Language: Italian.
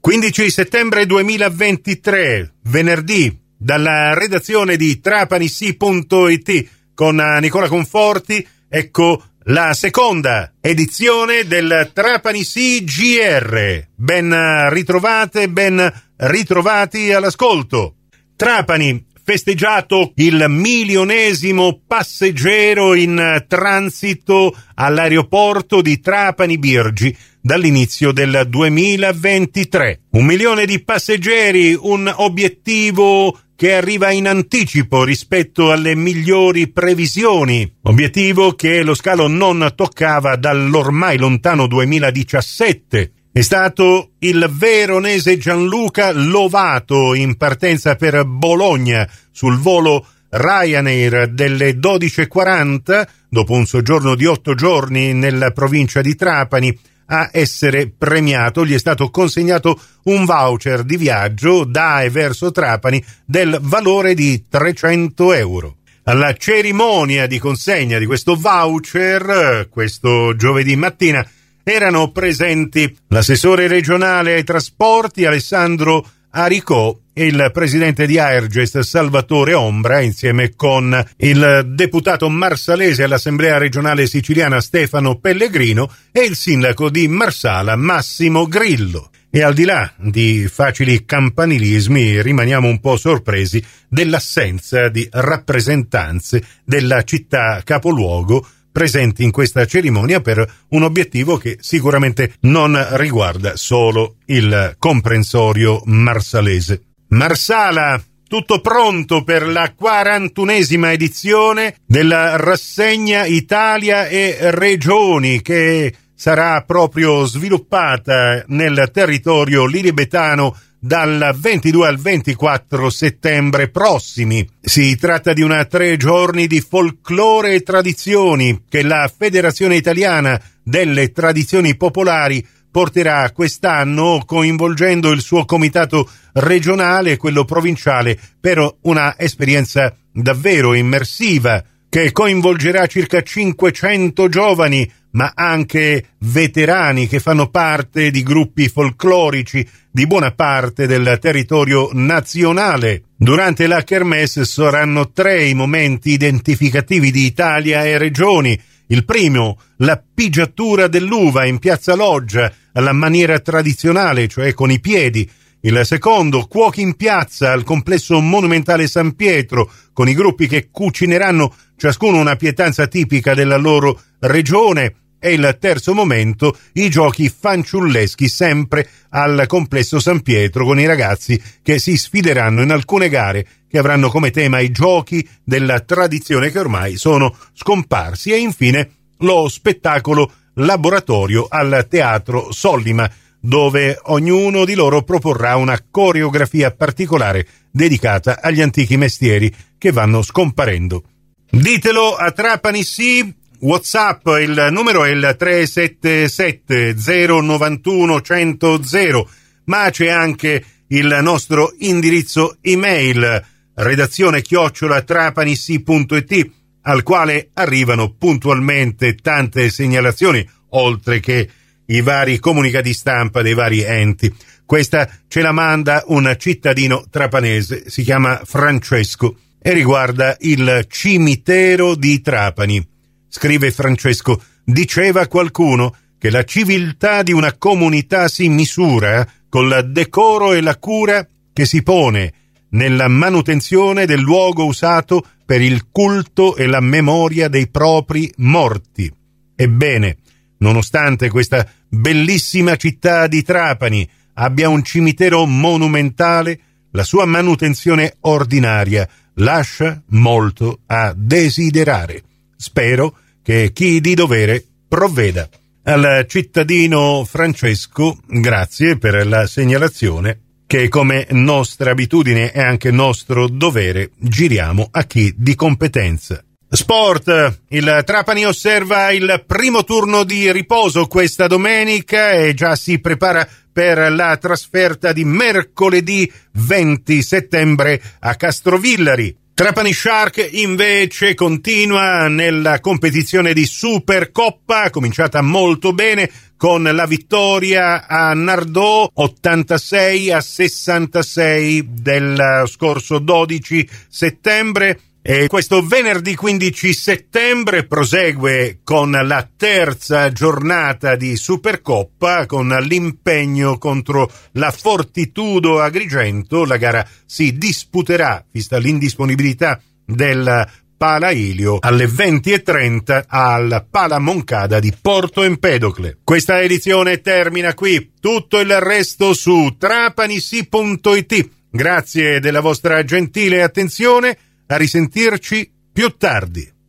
15 settembre 2023, venerdì, dalla redazione di trapanissi.it con Nicola Conforti, ecco la seconda edizione del Trapani CGR. Ben ritrovate, ben ritrovati all'ascolto. Trapani festeggiato il milionesimo passeggero in transito all'aeroporto di Trapani Birgi dall'inizio del 2023. Un milione di passeggeri, un obiettivo che arriva in anticipo rispetto alle migliori previsioni, obiettivo che lo scalo non toccava dall'ormai lontano 2017. È stato il veronese Gianluca Lovato in partenza per Bologna sul volo Ryanair delle 12.40, dopo un soggiorno di otto giorni nella provincia di Trapani, a essere premiato. Gli è stato consegnato un voucher di viaggio da e verso Trapani del valore di 300 euro. Alla cerimonia di consegna di questo voucher, questo giovedì mattina, erano presenti l'assessore regionale ai trasporti Alessandro Aricò e il presidente di Aergest Salvatore Ombra insieme con il deputato marsalese all'Assemblea regionale siciliana Stefano Pellegrino e il sindaco di Marsala Massimo Grillo. E al di là di facili campanilismi rimaniamo un po' sorpresi dell'assenza di rappresentanze della città capoluogo presenti in questa cerimonia per un obiettivo che sicuramente non riguarda solo il comprensorio marsalese. Marsala, tutto pronto per la quarantunesima edizione della rassegna Italia e Regioni che sarà proprio sviluppata nel territorio lilibetano dal 22 al 24 settembre prossimi. Si tratta di una tre giorni di folklore e tradizioni che la Federazione Italiana delle Tradizioni Popolari porterà quest'anno coinvolgendo il suo comitato regionale e quello provinciale per una esperienza davvero immersiva che coinvolgerà circa 500 giovani ma anche veterani che fanno parte di gruppi folclorici di buona parte del territorio nazionale. Durante la Kermesse saranno tre i momenti identificativi di Italia e regioni. Il primo, la pigiatura dell'uva in piazza Loggia, alla maniera tradizionale, cioè con i piedi. Il secondo, cuochi in piazza al complesso monumentale San Pietro, con i gruppi che cucineranno ciascuno una pietanza tipica della loro regione e il terzo momento i giochi fanciulleschi sempre al complesso San Pietro con i ragazzi che si sfideranno in alcune gare che avranno come tema i giochi della tradizione che ormai sono scomparsi e infine lo spettacolo laboratorio al Teatro Sollima dove ognuno di loro proporrà una coreografia particolare dedicata agli antichi mestieri che vanno scomparendo. Ditelo a Trapani sì WhatsApp, il numero è il 377 091 100, ma c'è anche il nostro indirizzo email redazione chiocciola trapanissi.it al quale arrivano puntualmente tante segnalazioni, oltre che i vari comunicati stampa dei vari enti. Questa ce la manda un cittadino trapanese, si chiama Francesco e riguarda il cimitero di Trapani scrive Francesco, diceva qualcuno che la civiltà di una comunità si misura col decoro e la cura che si pone nella manutenzione del luogo usato per il culto e la memoria dei propri morti. Ebbene, nonostante questa bellissima città di Trapani abbia un cimitero monumentale, la sua manutenzione ordinaria lascia molto a desiderare. Spero che chi di dovere provveda. Al cittadino Francesco, grazie per la segnalazione che come nostra abitudine e anche nostro dovere giriamo a chi di competenza. Sport, il Trapani osserva il primo turno di riposo questa domenica e già si prepara per la trasferta di mercoledì 20 settembre a Castrovillari. Trapani Shark invece continua nella competizione di Supercoppa, cominciata molto bene con la vittoria a Nardò 86 a 66 del scorso 12 settembre. E questo venerdì 15 settembre prosegue con la terza giornata di Supercoppa con l'impegno contro la Fortitudo Agrigento. La gara si disputerà, vista l'indisponibilità del Pala Ilio alle 20.30 al Pala Moncada di Porto Empedocle. Questa edizione termina qui. Tutto il resto su trapanisi.it. Grazie della vostra gentile attenzione a risentirci più tardi.